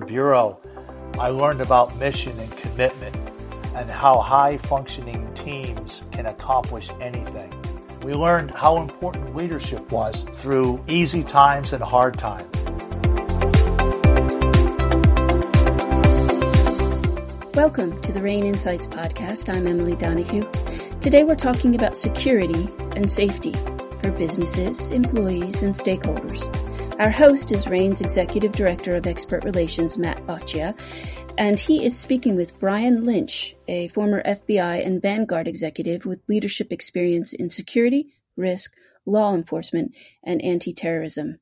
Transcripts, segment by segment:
the Bureau, I learned about mission and commitment and how high functioning teams can accomplish anything. We learned how important leadership was through easy times and hard times. Welcome to the RANE Insights podcast. I'm Emily Donahue. Today we're talking about security and safety for businesses, employees, and stakeholders. Our host is RANE's Executive Director of Expert Relations, Matt Boccia, and he is speaking with Brian Lynch, a former FBI and Vanguard executive with leadership experience in security, risk, law enforcement, and anti-terrorism.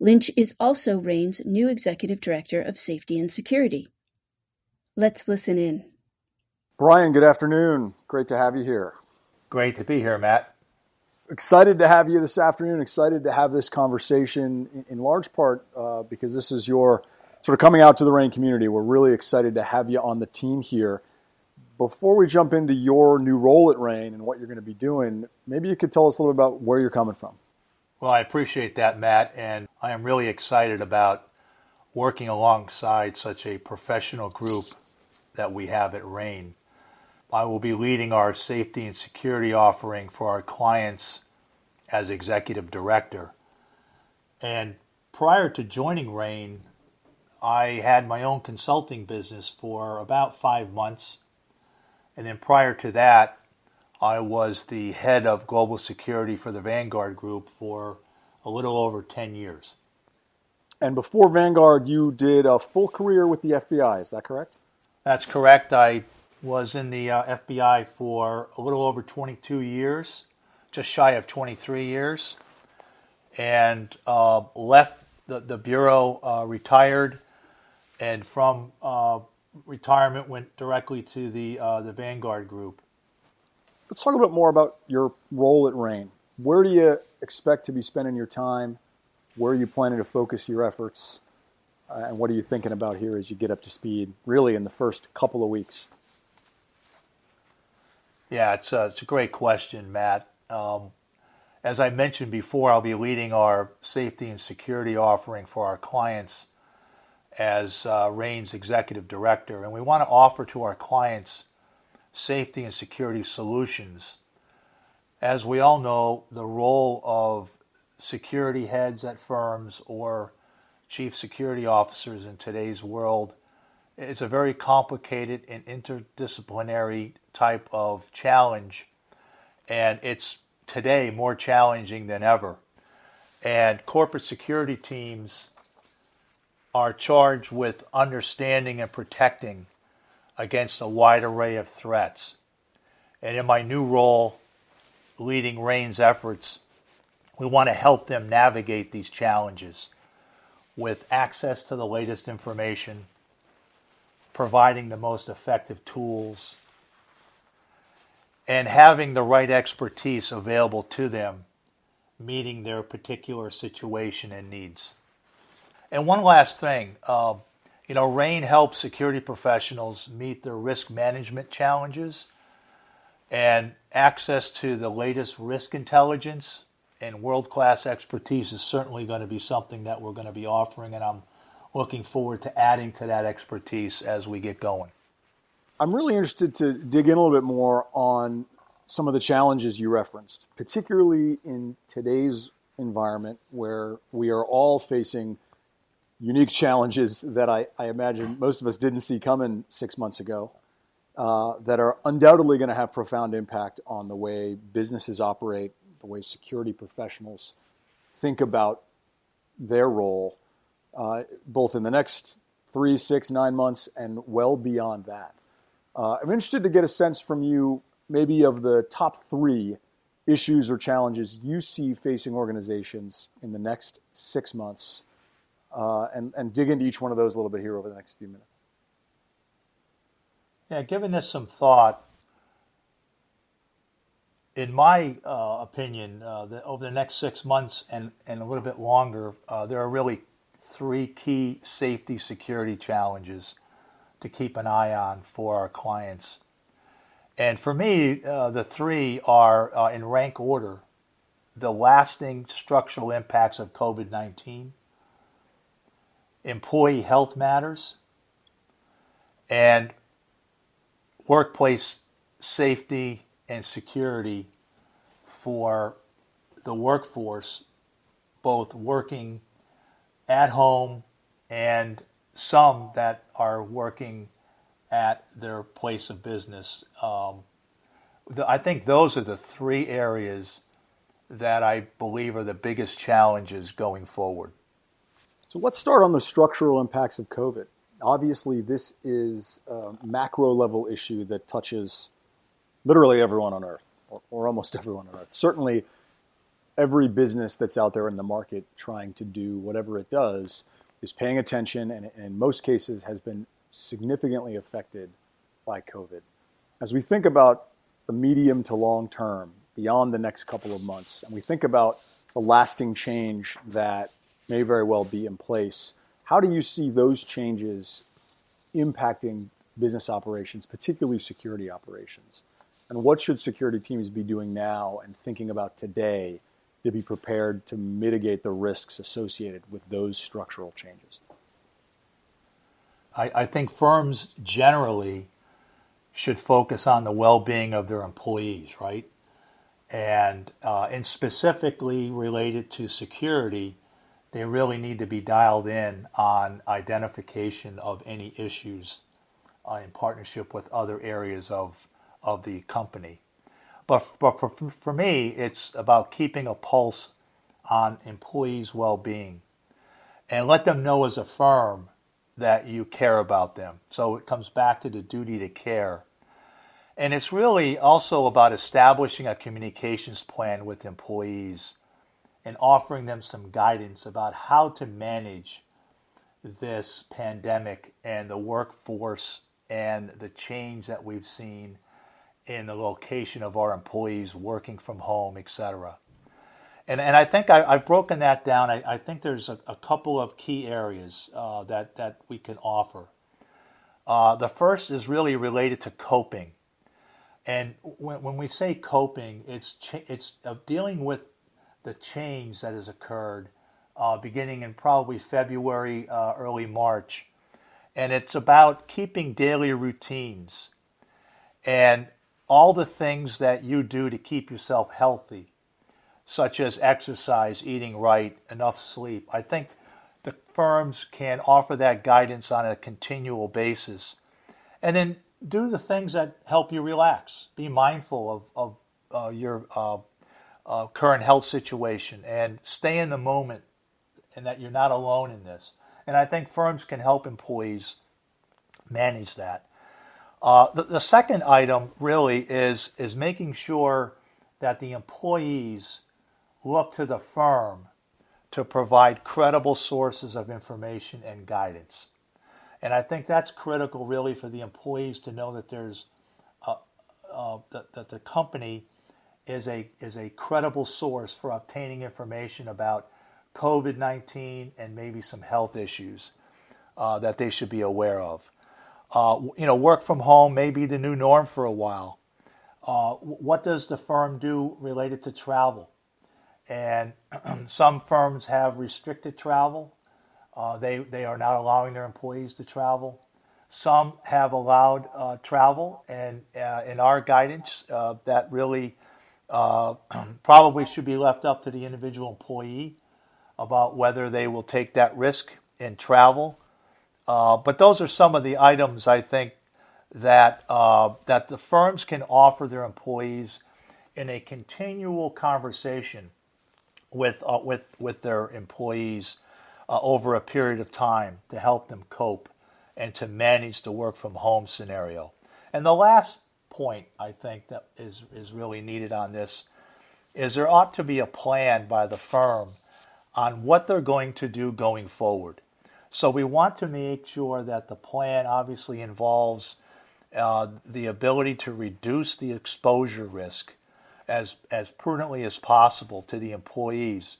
Lynch is also RANE's new Executive Director of Safety and Security. Let's listen in. Brian, good afternoon. Great to have you here. Great to be here, Matt. Excited to have you this afternoon. Excited to have this conversation in, large part uh, because this is your sort of coming out to the RANE community. We're really excited to have you on the team here. Before we jump into your new role at RANE and what you're going to be doing, maybe you could tell us a little bit about where you're coming from. Well, I appreciate that, Matt, and I am really excited about working alongside such a professional group that we have at RANE. I will be leading our safety and security offering for our clients as executive director. And prior to joining RANE, I had my own consulting business for about five months. And then prior to that, I was the head of global security for the Vanguard Group for a little over 10 years. And before Vanguard, you did a full career with the FBI, is that correct? That's correct. I was in the uh, FBI for a little over 22 years, just shy of 23 years, and uh, left the, the Bureau, uh, retired, and from uh, retirement went directly to the, uh, the Vanguard Group. Let's talk a bit more about your role at RANE. Where do you expect to be spending your time? Where are you planning to focus your efforts? Uh, and what are you thinking about here as you get up to speed, really, in the first couple of weeks? Yeah, it's a, it's a great question, Matt. Um, as I mentioned before, I'll be leading our safety and security offering for our clients as uh, RANE's executive director. And we want to offer to our clients safety and security solutions. As we all know, the role of security heads at firms or chief security officers in today's world. It's a very complicated and interdisciplinary type of challenge, and it's today more challenging than ever. And corporate security teams are charged with understanding and protecting against a wide array of threats. And in my new role, leading RANE's efforts, we want to help them navigate these challenges with access to the latest information, providing the most effective tools, and having the right expertise available to them, meeting their particular situation and needs. And one last thing, uh, you know, RANE helps security professionals meet their risk management challenges and access to the latest risk intelligence and world class expertise is certainly going to be something that we're going to be offering, and I'm looking forward to adding to that expertise as we get going. I'm really interested to dig in a little bit more on some of the challenges you referenced, particularly in today's environment where we are all facing unique challenges that I, I imagine most of us didn't see coming six months ago. Uh, that are undoubtedly going to have profound impact on the way businesses operate, the way security professionals think about their role, uh, both in the next three, six, nine months, and well beyond that. Uh, I'm interested to get a sense from you, maybe of the top three issues or challenges you see facing organizations in the next six months, uh, and, and dig into each one of those a little bit here over the next few minutes. Yeah, giving this some thought, in my uh, opinion, uh, the, over the next six months and, and a little bit longer, uh, there are really three key safety security challenges to keep an eye on for our clients. And for me, uh, the three are uh, in rank order the lasting structural impacts of COVID 19, employee health matters and workplace safety and security for the workforce, both working at home and some that are working at their place of business. Um, the, I think those are the three areas that I believe are the biggest challenges going forward. So let's start on the structural impacts of COVID. Obviously, this is a macro level issue that touches literally everyone on earth, or, or almost everyone on earth. Certainly, every business that's out there in the market trying to do whatever it does is paying attention and, and in most cases has been significantly affected by COVID. As we think about the medium to long term, beyond the next couple of months, and we think about the lasting change that may very well be in place, how do you see those changes impacting business operations, particularly security operations? And what should security teams be doing now and thinking about today to be prepared to mitigate the risks associated with those structural changes? I, I think firms generally should focus on the well-being of their employees, right? And uh, and specifically related to security, they really need to be dialed in on identification of any issues uh, in partnership with other areas of of the company. But, but for, for me, it's about keeping a pulse on employees' well being and let them know as a firm that you care about them. So it comes back to the duty to care. And it's really also about establishing a communications plan with employees and offering them some guidance about how to manage this pandemic and the workforce and the change that we've seen in the location of our employees working from home, etc. And, and I think I, have broken that down. I, I think there's a, a, couple of key areas uh, that, that we can offer. Uh, the first is really related to coping. And when, when we say coping, it's, it's uh, dealing with the change that has occurred uh, beginning in probably February, uh, early March. And it's about keeping daily routines and all the things that you do to keep yourself healthy, such as exercise, eating right, enough sleep. I think the firms can offer that guidance on a continual basis. And then do the things that help you relax. Be mindful of, of uh, your uh, uh, current health situation and stay in the moment and that you're not alone in this. And I think firms can help employees manage that. Uh, the, the second item really is, is making sure that the employees look to the firm to provide credible sources of information and guidance. And I think that's critical really for the employees to know that there's uh, uh, that, that the company is a is a credible source for obtaining information about COVID nineteen and maybe some health issues uh, that they should be aware of. Uh, you know, work from home may be the new norm for a while. Uh, what does the firm do related to travel? And some firms have restricted travel. Uh, they, they are not allowing their employees to travel. Some have allowed uh, travel, and uh, in our guidance, uh, that really probably should be left up to the individual employee about whether they will take that risk in travel uh, but those are some of the items I think that uh, that the firms can offer their employees in a continual conversation with uh, with with their employees uh, over a period of time to help them cope and to manage the work from home scenario. And the last point I think that is is really needed on this is there ought to be a plan by the firm on what they're going to do going forward. So we want to make sure that the plan obviously involves uh, the ability to reduce the exposure risk as as prudently as possible to the employees.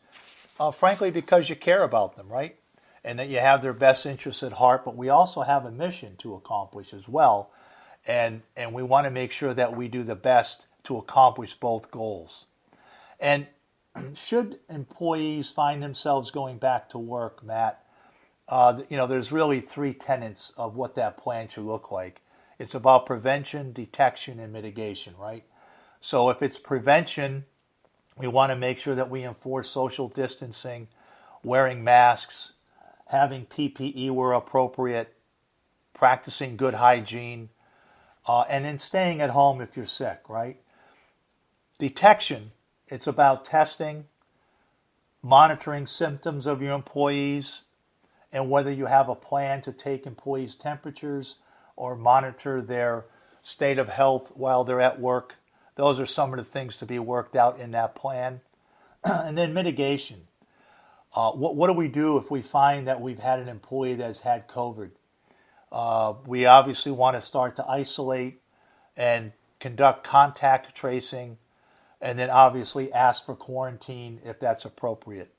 Uh, frankly, because you care about them, right? And that you have their best interests at heart. But we also have a mission to accomplish as well, and and we want to make sure that we do the best to accomplish both goals. And should employees find themselves going back to work, Matt, uh, you know, there's really three tenets of what that plan should look like. It's about prevention, detection, and mitigation, right? So if it's prevention, we want to make sure that we enforce social distancing, wearing masks, having PPE where appropriate, practicing good hygiene, uh, and then staying at home if you're sick, right? Detection, it's about testing, monitoring symptoms of your employees, and whether you have a plan to take employees' temperatures or monitor their state of health while they're at work. Those are some of the things to be worked out in that plan. and then mitigation. Uh, what, what, do we do if we find that we've had an employee that's had COVID? Uh, we obviously want to start to isolate and conduct contact tracing, and then obviously ask for quarantine if that's appropriate.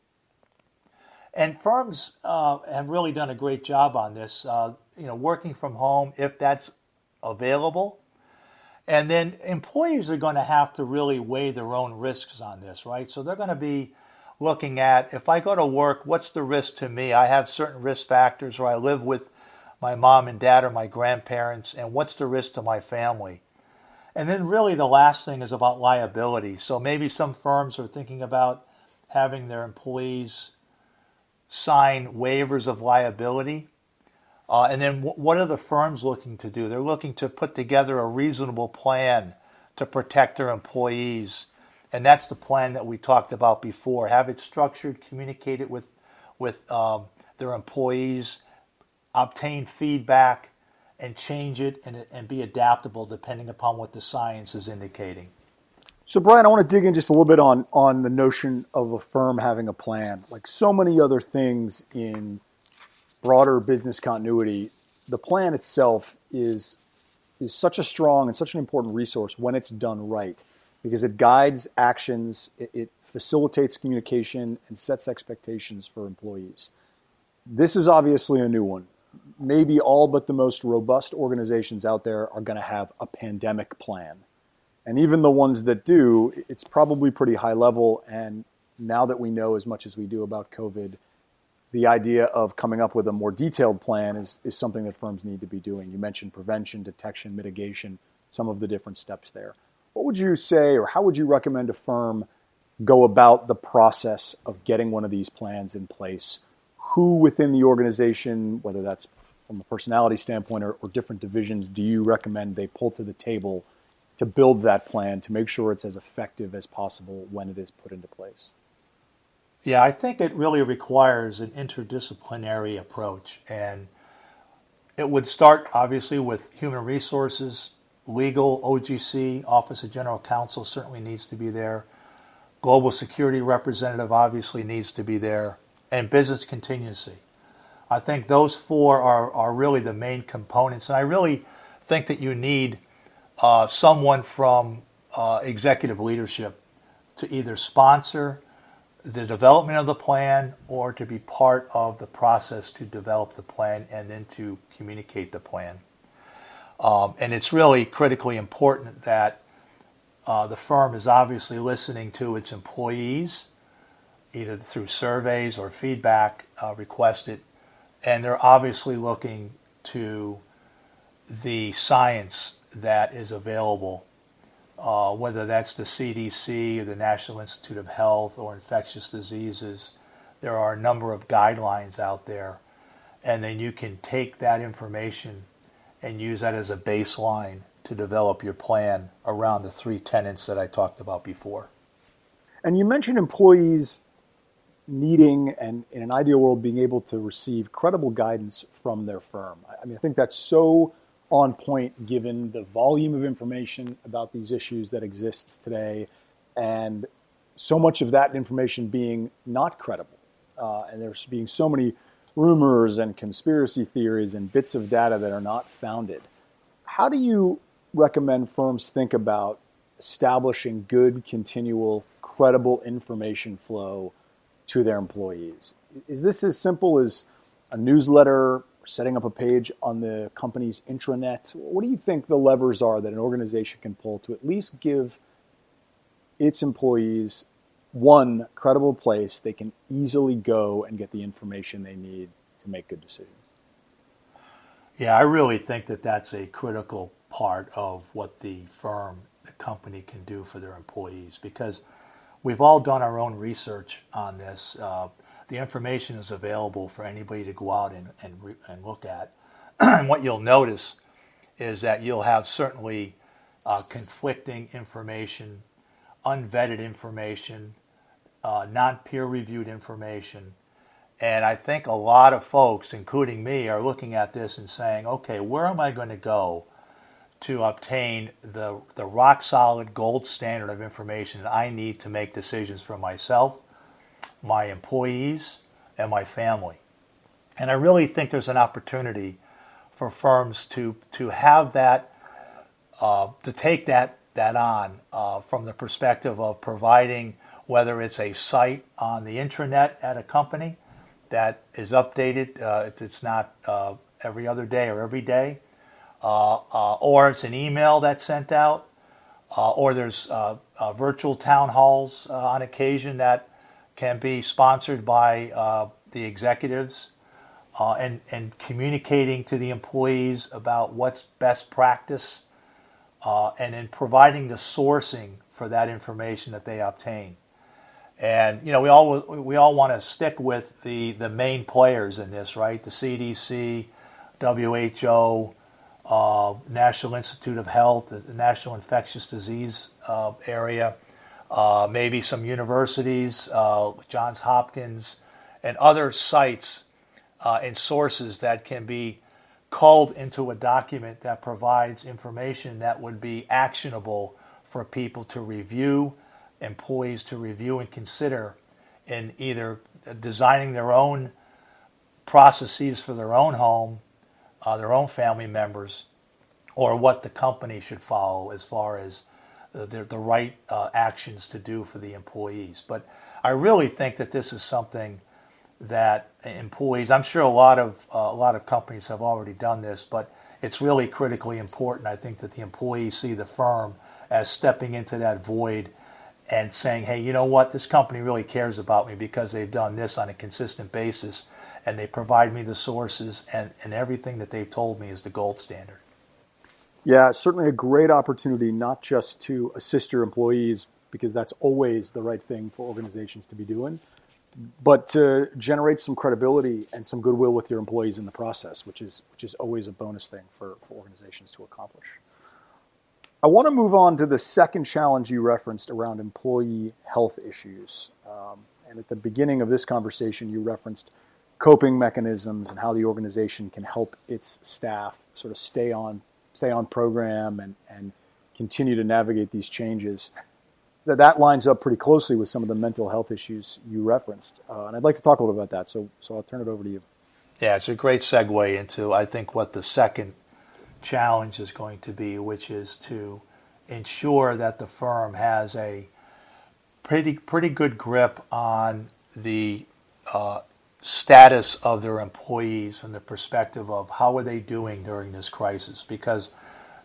And firms uh, have really done a great job on this. Uh, you know, working from home if that's available, and then employees are going to have to really weigh their own risks on this, right? So they're going to be looking at if I go to work, what's the risk to me? I have certain risk factors, or I live with my mom and dad or my grandparents, and what's the risk to my family? And then, really, the last thing is about liability. So maybe some firms are thinking about having their employees sign waivers of liability. Uh, and then, w- what are the firms looking to do? They're looking to put together a reasonable plan to protect their employees. And that's the plan that we talked about before. Have it structured, communicate it with, with um, their employees, obtain feedback, and change it and, and be adaptable depending upon what the science is indicating. So, Brian, I want to dig in just a little bit on on the notion of a firm having a plan. Like so many other things in broader business continuity, the plan itself is is such a strong and such an important resource when it's done right because it guides actions, it, it facilitates communication, and sets expectations for employees. This is obviously a new one. Maybe all but the most robust organizations out there are going to have a pandemic plan and even the ones that do, it's probably pretty high level. And now that we know as much as we do about COVID, the idea of coming up with a more detailed plan is, is something that firms need to be doing. You mentioned prevention, detection, mitigation, some of the different steps there. What would you say, or how would you recommend a firm go about the process of getting one of these plans in place? Who within the organization, whether that's from a personality standpoint or, or different divisions, do you recommend they pull to the table to build that plan to make sure it's as effective as possible when it is put into place? Yeah, I think it really requires an interdisciplinary approach. And it would start obviously with human resources, legal, OGC, Office of General Counsel certainly needs to be there. Global security representative obviously needs to be there, and business contingency. I think those four are, are really the main components. And I really think that you need uh, someone from uh, executive leadership to either sponsor the development of the plan or to be part of the process to develop the plan and then to communicate the plan. Um, and it's really critically important that uh, the firm is obviously listening to its employees, either through surveys or feedback uh, requested, and they're obviously looking to the science that is available, uh, whether that's the CDC or the National Institute of Health or infectious diseases. There are a number of guidelines out there, and then you can take that information and use that as a baseline to develop your plan around the three tenets that I talked about before. And you mentioned employees needing and in an ideal world being able to receive credible guidance from their firm. I mean, I think that's so on point given the volume of information about these issues that exists today and so much of that information being not credible. Uh, and there's being so many rumors and conspiracy theories and bits of data that are not founded. How do you recommend firms think about establishing good, continual, credible information flow to their employees? Is this as simple as a newsletter setting up a page on the company's intranet? What do you think the levers are that an organization can pull to at least give its employees one credible place they can easily go and get the information they need to make good decisions. Yeah, I really think that that's a critical part of what the firm, the company can do for their employees because we've all done our own research on this. Uh, the information is available for anybody to go out and, and, re- and look at. and what you'll notice is that you'll have certainly uh, conflicting information, unvetted information, uh, non peer reviewed information. And I think a lot of folks, including me, are looking at this and saying, okay, where am I going to go to obtain the, the rock solid gold standard of information that I need to make decisions for myself, my employees, and my family? And I really think there's an opportunity for firms to, to have that, uh, to take that, that on uh, from the perspective of providing whether it's a site on the intranet at a company that is updated uh, if it's not uh, every other day or every day, uh, uh or it's an email that's sent out, or there's virtual town halls on occasion that can be sponsored by the executives and, and communicating to the employees about what's best practice and then providing the sourcing for that information that they obtain. And you know, we all we all want to stick with the the main players in this, right? The CDC, WHO, uh, National Institute of Health, the National Infectious Disease uh, area, uh, maybe some universities, uh, Johns Hopkins, and other sites uh, and sources that can be called into a document that provides information that would be actionable for people to review employees to review and consider in either designing their own processes for their own home, uh, their own family members, or what the company should follow as far as the, the right uh, actions to do for the employees. But I really think that this is something that employees, I'm sure a lot of uh, a lot of companies have already done this, but it's really critically important. I think that the employees see the firm as stepping into that void and saying, hey, you know what, this company really cares about me because they've done this on a consistent basis and they provide me the sources and, and everything that they've told me is the gold standard. Yeah, certainly a great opportunity not just to assist your employees because that's always the right thing for organizations to be doing, but to generate some credibility and some goodwill with your employees in the process, which is which is always a bonus thing for, for organizations to accomplish. I want to move on to the second challenge you referenced around employee health issues. Um, and at the beginning of this conversation, you referenced coping mechanisms and how the organization can help its staff sort of stay on stay on program and, and continue to navigate these changes. That that lines up pretty closely with some of the mental health issues you referenced, uh, and I'd like to talk a little about that. So, so I'll turn it over to you. Yeah, it's a great segue into I think what the second challenge is going to be, which is to ensure that the firm has a pretty pretty good grip on the uh, status of their employees from the perspective of how are they doing during this crisis because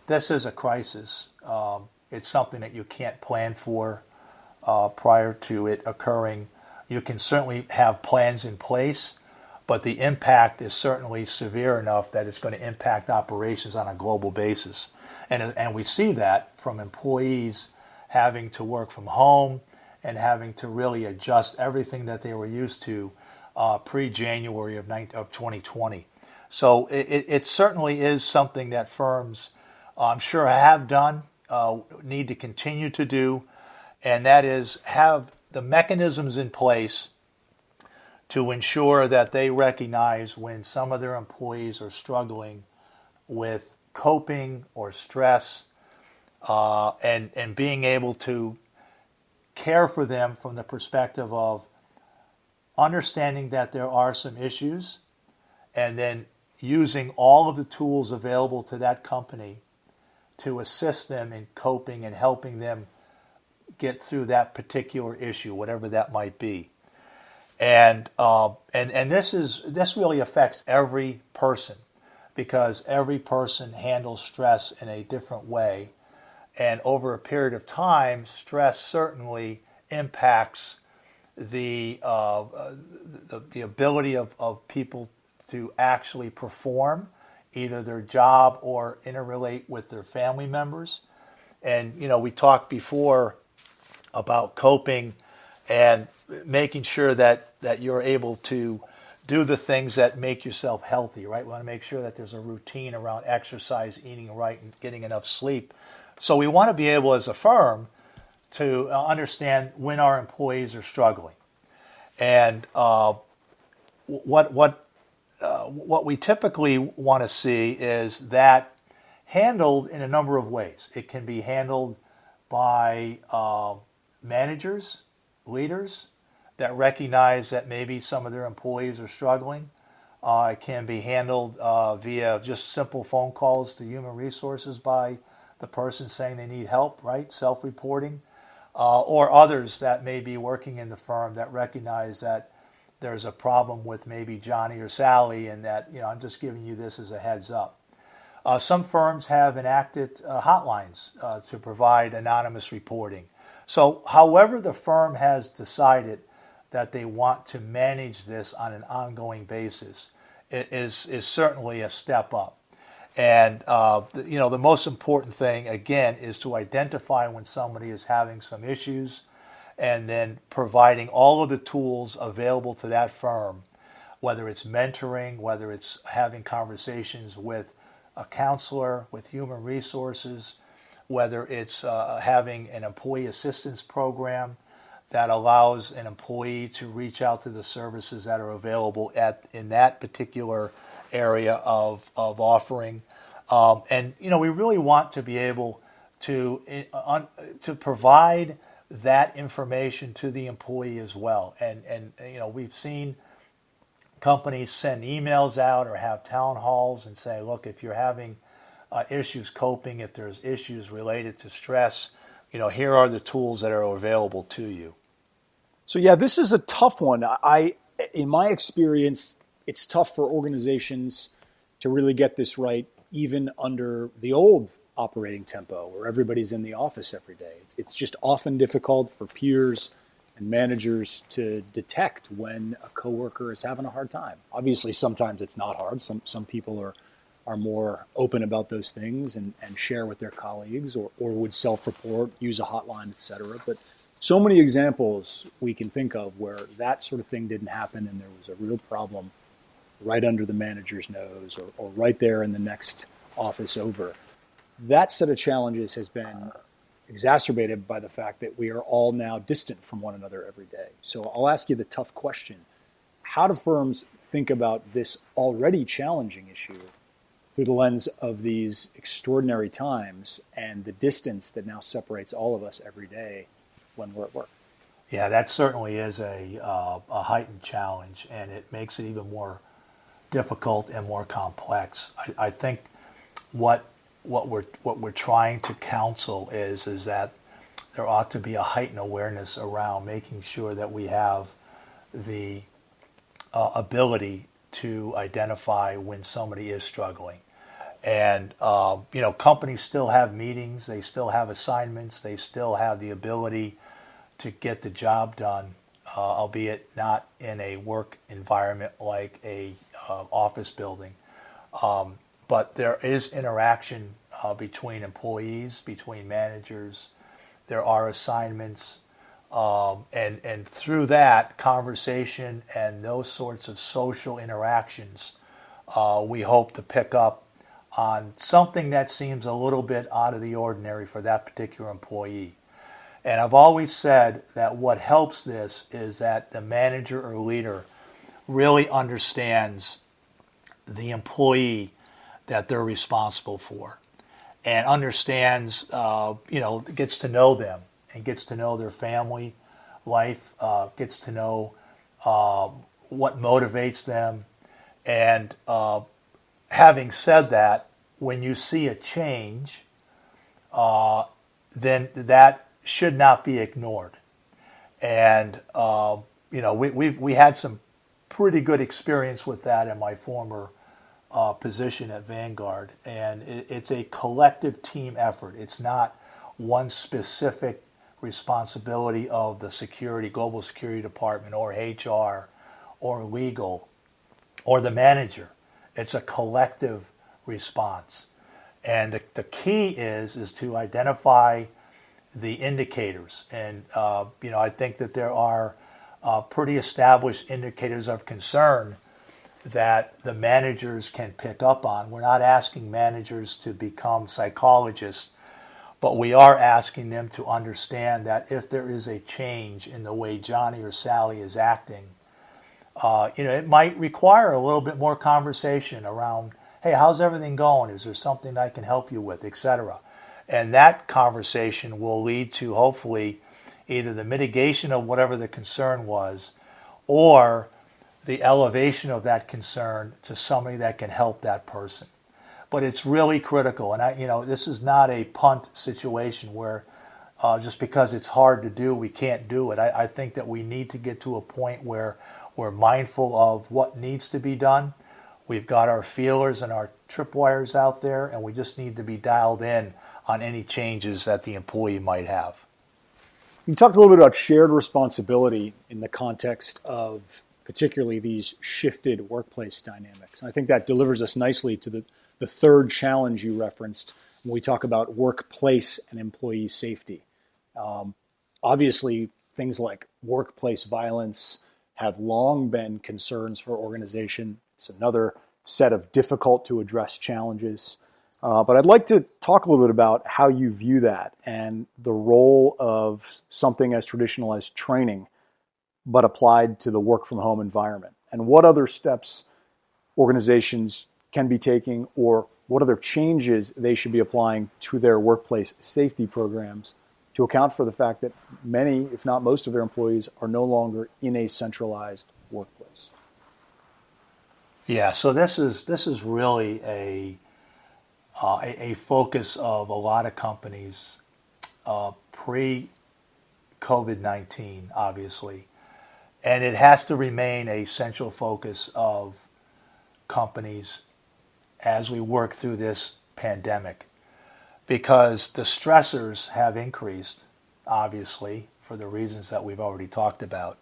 this is a crisis. Um, it's something that you can't plan for uh, prior to it occurring. You can certainly have plans in place, but the impact is certainly severe enough that it's going to impact operations on a global basis. And, and we see that from employees having to work from home and having to really adjust everything that they were used to uh, pre January of, of 2020. So it, it, certainly is something that firms, uh, I'm sure, have done, uh, need to continue to do, and that is have the mechanisms in place to ensure that they recognize when some of their employees are struggling with coping or stress uh, and, and being able to care for them from the perspective of understanding that there are some issues and then using all of the tools available to that company to assist them in coping and helping them get through that particular issue, whatever that might be. And uh, and and this is this really affects every person because every person handles stress in a different way, and over a period of time, stress certainly impacts the uh, the, the ability of, of people to actually perform either their job or interrelate with their family members. And, you know, we talked before about coping and making sure that, that you're able to do the things that make yourself healthy, right? We want to make sure that there's a routine around exercise, eating right, and getting enough sleep. So we want to be able, as a firm, to uh, understand when our employees are struggling. And uh, what, what, uh, what we typically want to see is that handled in a number of ways. It can be handled by uh, managers, leaders that recognize that maybe some of their employees are struggling. Uh, it can be handled uh, via just simple phone calls to human resources by the person saying they need help, right? Self reporting. Uh, or others that may be working in the firm that recognize that there's a problem with maybe Johnny or Sally, and that, you know, I'm just giving you this as a heads up. Uh, some firms have enacted uh, hotlines uh, to provide anonymous reporting. So, however, the firm has decided that they want to manage this on an ongoing basis it is, is certainly a step up. And uh, you know, the most important thing again is to identify when somebody is having some issues, and then providing all of the tools available to that firm, whether it's mentoring, whether it's having conversations with a counselor, with human resources, whether it's uh, having an employee assistance program that allows an employee to reach out to the services that are available at in that particular area of, of offering. Um, and you know, we really want to be able to uh, to provide that information to the employee as well. And and you know, we've seen companies send emails out or have town halls and say, look, if you're having uh, issues coping, if there's issues related to stress, you know, here are the tools that are available to you. So yeah, this is a tough one. I, in my experience, it's tough for organizations to really get this right, even under the old operating tempo where everybody's in the office every day. It's just often difficult for peers and managers to detect when a coworker is having a hard time. Obviously, sometimes it's not hard. Some some people are are more open about those things and, and share with their colleagues or, or would self-report, use a hotline, etc. But so many examples we can think of where that sort of thing didn't happen and there was a real problem right under the manager's nose or, or right there in the next office over. That set of challenges has been exacerbated by the fact that we are all now distant from one another every day. So I'll ask you the tough question. How do firms think about this already challenging issue through the lens of these extraordinary times and the distance that now separates all of us every day when we're at work. Yeah, that certainly is a, uh, a heightened challenge, and it makes it even more difficult and more complex. I, I think what what we're what we're trying to counsel is is that there ought to be a heightened awareness around making sure that we have the uh, ability to identify when somebody is struggling. And uh, you know, companies still have meetings, they still have assignments, they still have the ability to get the job done, uh, albeit not in a work environment like a uh, office building. Um, but there is interaction uh, between employees, between managers. There are assignments, um, and and through that conversation and those sorts of social interactions, uh, we hope to pick up on something that seems a little bit out of the ordinary for that particular employee. And I've always said that what helps this is that the manager or leader really understands the employee that they're responsible for and understands, uh, you know, gets to know them and gets to know their family life, uh, gets to know uh, what motivates them. And uh, having said that, when you see a change, uh, then that should not be ignored. And uh, you know, we we we had some pretty good experience with that in my former uh, position at Vanguard, and it, it's a collective team effort. It's not one specific responsibility of the security, global security department, or HR, or legal. or the manager. It's a collective response. And the, the key is is to identify the indicators. And uh, you know, I think that there are uh, pretty established indicators of concern that the managers can pick up on. We're not asking managers to become psychologists, but we are asking them to understand that if there is a change in the way Johnny or Sally is acting, uh, you know, it might require a little bit more conversation around, hey, how's everything going? Is there something I can help you with, etc. And that conversation will lead to hopefully either the mitigation of whatever the concern was or the elevation of that concern to somebody that can help that person. But it's really critical, and I, you know, this is not a punt situation where uh, just because it's hard to do, we can't do it. I, I think that we need to get to a point where we're mindful of what needs to be done. We've got our feelers and our tripwires out there, and we just need to be dialed in on any changes that the employee might have. You talked a little bit about shared responsibility in the context of particularly these shifted workplace dynamics. I think that delivers us nicely to the, the third challenge you referenced when we talk about workplace and employee safety. Um, obviously, things like workplace violence have long been concerns for organization. It's another set of difficult to address challenges. Uh, but I'd like to talk a little bit about how you view that and the role of something as traditional as training but applied to the work from home environment? And what other steps organizations can be taking or what other changes they should be applying to their workplace safety programs to account for the fact that many, if not most of their employees are no longer in a centralized workplace. Yeah, so this is this is really a uh, a, a, focus of a lot of companies uh, pre COVID nineteen, obviously, and it has to remain a central focus of companies as we work through this pandemic because the stressors have increased, obviously, for the reasons that we've already talked about.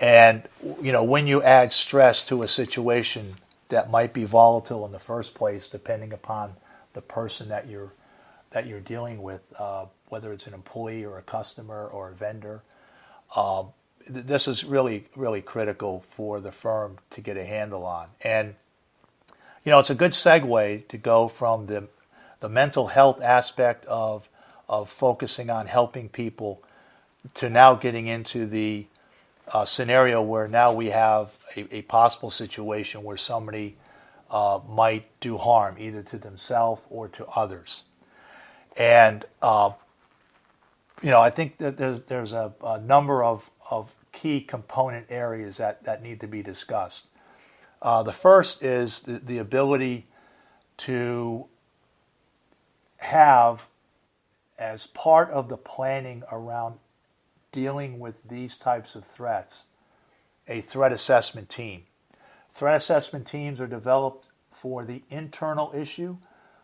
And, you know, when you add stress to a situation that might be volatile in the first place, depending upon the person that you're that you're dealing with, uh, whether it's an employee or a customer or a vendor, um, this is really, really critical for the firm to get a handle on. And, you know, it's a good segue to go from the, the mental health aspect of, of focusing on helping people to now getting into the uh, scenario where now we have a, a possible situation where somebody uh, might do harm either to themselves or to others. And, uh, you know, I think that there's, there's a, a number of of key component areas that, that need to be discussed. Uh, the first is the, the ability to have, as part of the planning around dealing with these types of threats, a threat assessment team. Threat assessment teams are developed for the internal issue,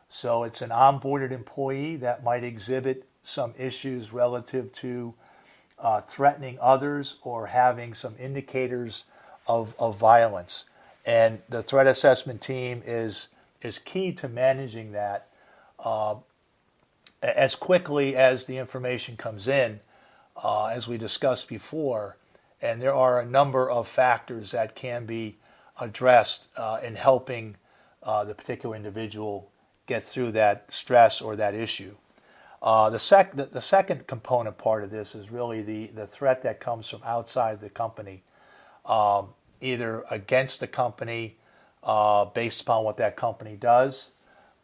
so it's an onboarded employee that might exhibit some issues relative to uh, threatening others or having some indicators of, of violence. And the threat assessment team is, is key to managing that uh, as quickly as the information comes in, uh, as we discussed before. And there are a number of factors that can be addressed uh, in helping uh, the particular individual get through that stress or that issue. Uh, the, sec- the, the, second component part of this is really the, the threat that comes from outside the company, um, either against the company uh, based upon what that company does,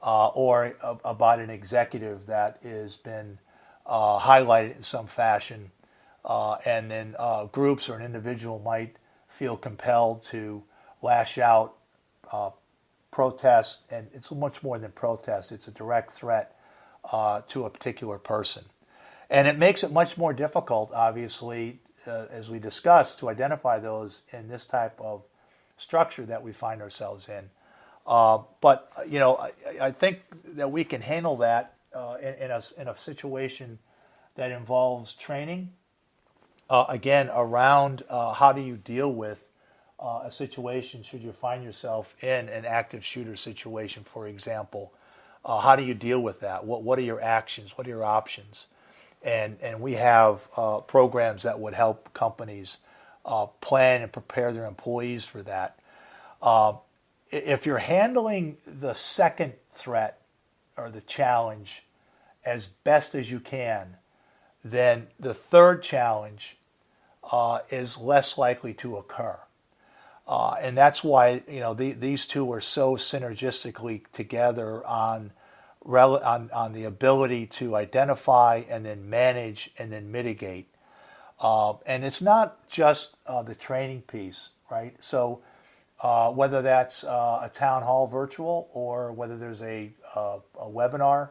uh, or about an executive that has been uh, it in some fashion. Uh, and then uh, groups or an individual might feel compelled to lash out, protest, and it's much more than protest, it's a direct threat uh, to a particular person. And it makes it much more difficult, obviously, uh, as we discussed, to identify those in this type of structure that we find ourselves in. Uh, but you know, I, I, think that we can handle that uh, in, in, a, in a situation that involves training. Uh, again, around uh, how do you deal with uh, a situation should you find yourself in an active shooter situation, for example. Uh, how do you deal with that? What What are your actions? What are your options? And and we have programs that would help companies plan and prepare their employees for that. Um, if you're handling the second threat or the challenge as best as you can, then the third challenge uh, is less likely to occur. Uh, and that's why you know the, these two are so synergistically together on, on on the ability to identify and then manage and then mitigate. Uh, and it's not just uh, the training piece, right? So uh, whether that's uh, a town hall virtual or whether there's a, a webinar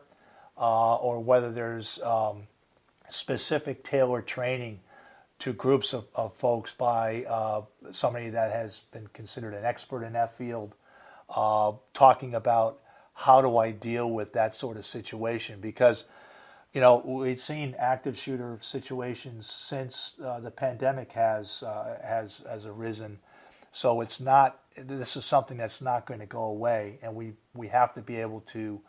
or whether there's um, specific tailored training to groups of, of folks by uh, somebody that has been considered an expert in that field, uh, talking about how do I deal with that sort of situation. Because you know we've seen active shooter situations since uh, the pandemic has uh, has has arisen, so it's not this is something that's not going to go away, and we we have to be able to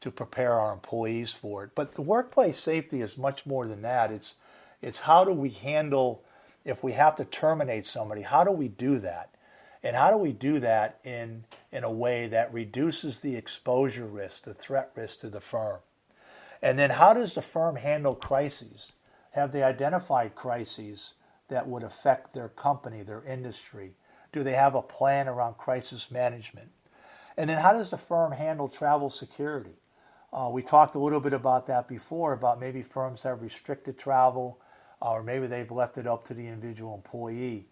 to prepare our employees for it. But the workplace safety is much more than that. It's it's how do we handle if we have to terminate somebody, how do we do that? And how do we do that in in a way that reduces the exposure risk, the threat risk to the firm? And then how does the firm handle crises? Have they identified crises that would affect their company, their industry? Do they have a plan around crisis management? And then how does the firm handle travel security? Uh, we talked a little bit about that before about maybe firms have restricted travel, uh, or maybe they've left it up to the individual employee.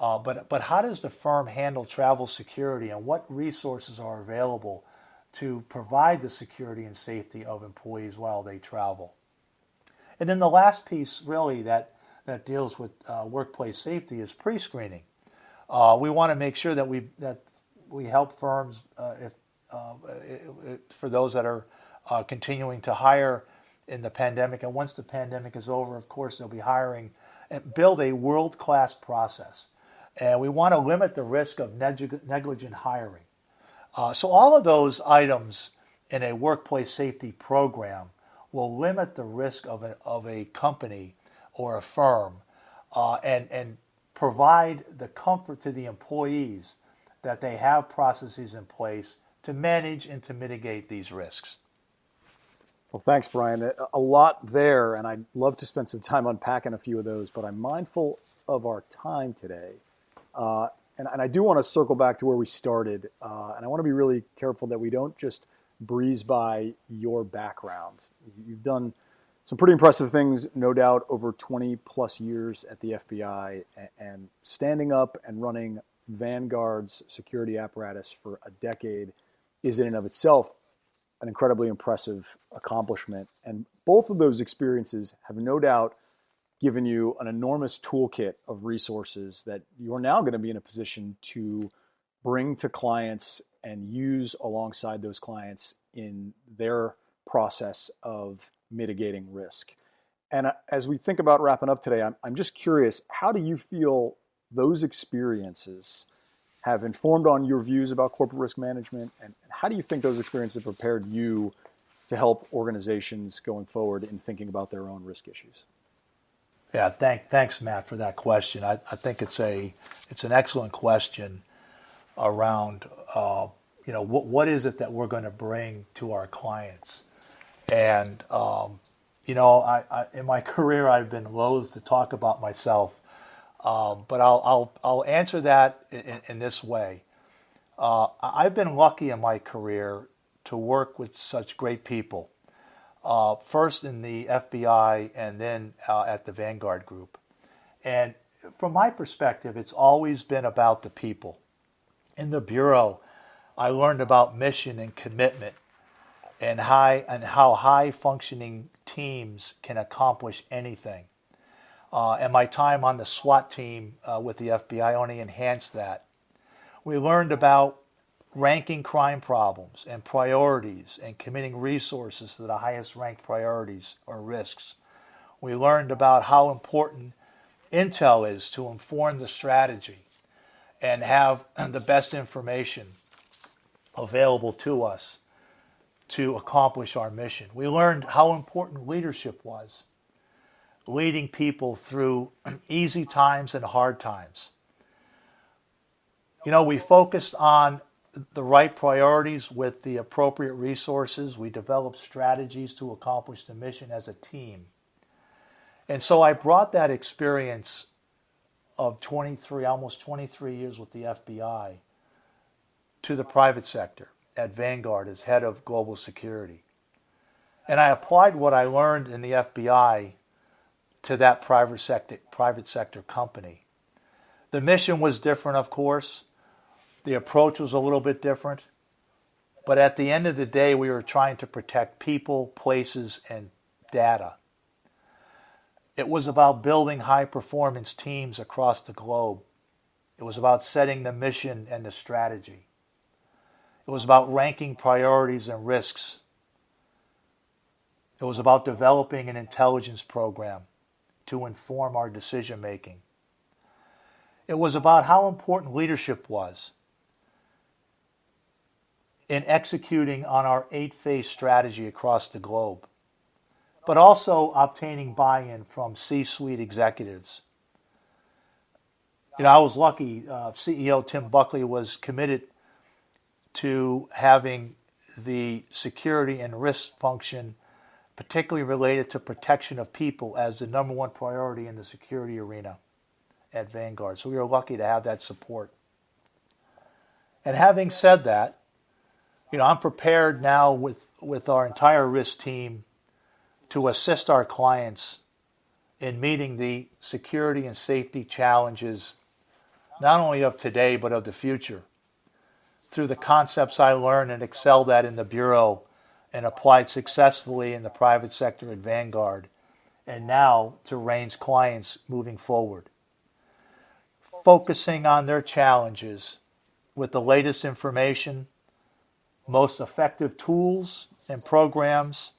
Uh, but but how does the firm handle travel security, and what resources are available to provide the security and safety of employees while they travel? And then the last piece, really, that that deals with uh, workplace safety is pre-screening. Uh, we want to make sure that we that we help firms uh, if for those that are uh, continuing to hire in the pandemic. And once the pandemic is over, of course, they'll be hiring and build a world class process. And we want to limit the risk of negligent hiring. Uh, so, all of those items in a workplace safety program will limit the risk of a, of a company or a firm uh, and, and provide the comfort to the employees that they have processes in place to manage and to mitigate these risks. Well, thanks, Brian. A lot there, and I'd love to spend some time unpacking a few of those, but I'm mindful of our time today. Uh, and, and, I do want to circle back to where we started, uh, and I want to be really careful that we don't just breeze by your background. You've done some pretty impressive things, no doubt, over 20 plus years at the FBI, and standing up and running Vanguard's security apparatus for a decade is in and of itself an incredibly impressive accomplishment. And both of those experiences have no doubt given you an enormous toolkit of resources that you're now going to be in a position to bring to clients and use alongside those clients in their process of mitigating risk. And uh, as we think about wrapping up today, I'm, I'm just curious how do you feel those experiences have informed on your views about corporate risk management? And how do you think those experiences have prepared you to help organizations going forward in thinking about their own risk issues? Yeah, thank, thanks, Matt, for that question. I, I think it's a it's an excellent question around uh, you know what what is it that we're going to bring to our clients, and um, you know I, I, in my career I've been loath to talk about myself um, but I'll, I'll, I'll answer that in, in this way. Uh, I've been lucky in my career to work with such great people, uh, first in the FBI and then uh, at the Vanguard Group. And from my perspective, it's always been about the people. In the Bureau, I learned about mission and commitment and, high, and how high functioning teams can accomplish anything. Uh, and my time on the SWAT team uh, with the FBI only enhanced that. We learned about ranking crime problems and priorities and committing resources to the highest ranked priorities or risks. We learned about how important intel is to inform the strategy. and have the best information available to us to accomplish our mission. We learned how important leadership was, leading people through easy times and hard times. You know, we focused on the right priorities with the appropriate resources. We developed strategies to accomplish the mission as a team. And so I brought that experience of 23, almost 23 years with the FBI to the private sector at Vanguard as head of global security. And I applied what I learned in the FBI to that private sector, private sector company. The mission was different, of course. The approach was a little bit different. But at the end of the day, we were trying to protect people, places, and data. It was about building high performance teams across the globe. It was about setting the mission and the strategy. It was about ranking priorities and risks. It was about developing an intelligence program to inform our decision making. It was about how important leadership was in executing on our eight phase strategy across the globe, but also obtaining buy in from C suite executives. You know, I was lucky, uh, CEO Tim Buckley was committed to having the security and risk function, particularly related to protection of people, as the number one priority in the security arena at Vanguard. So we are lucky to have that support. And having said that, you know, I'm prepared now with, with our entire risk team to assist our clients in meeting the security and safety challenges, not only of today, but of the future through the concepts I learned and excelled at in the Bureau and applied successfully in the private sector at Vanguard, and now to RANE's clients moving forward. Focusing on their challenges with the latest information, most effective tools and programs,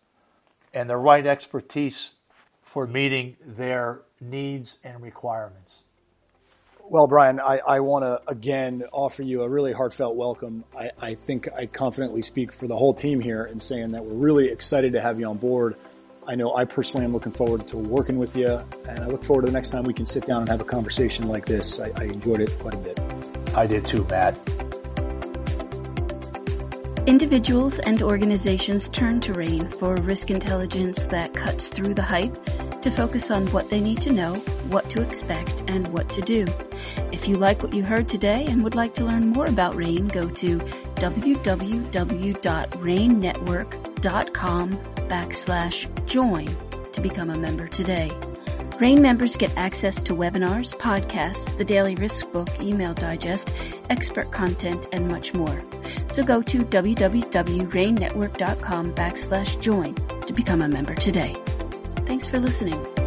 and the right expertise for meeting their needs and requirements. Well, Brian, I, I want to again offer you a really heartfelt welcome. I, I think I confidently speak for the whole team here in saying that we're really excited to have you on board. I know I personally am looking forward to working with you, and I look forward to the next time we can sit down and have a conversation like this. I, I enjoyed it quite a bit. I did too, Matt. Individuals and organizations turn to RANE for risk intelligence that cuts through the hype to focus on what they need to know, what to expect, and what to do. If you like what you heard today and would like to learn more about RANE, go to www.ranenetwork.com backslash join to become a member today. RANE members get access to webinars, podcasts, the daily risk book, email digest, expert content, and much more. So go to www.ranenetwork.com backslash join to become a member today. Thanks for listening.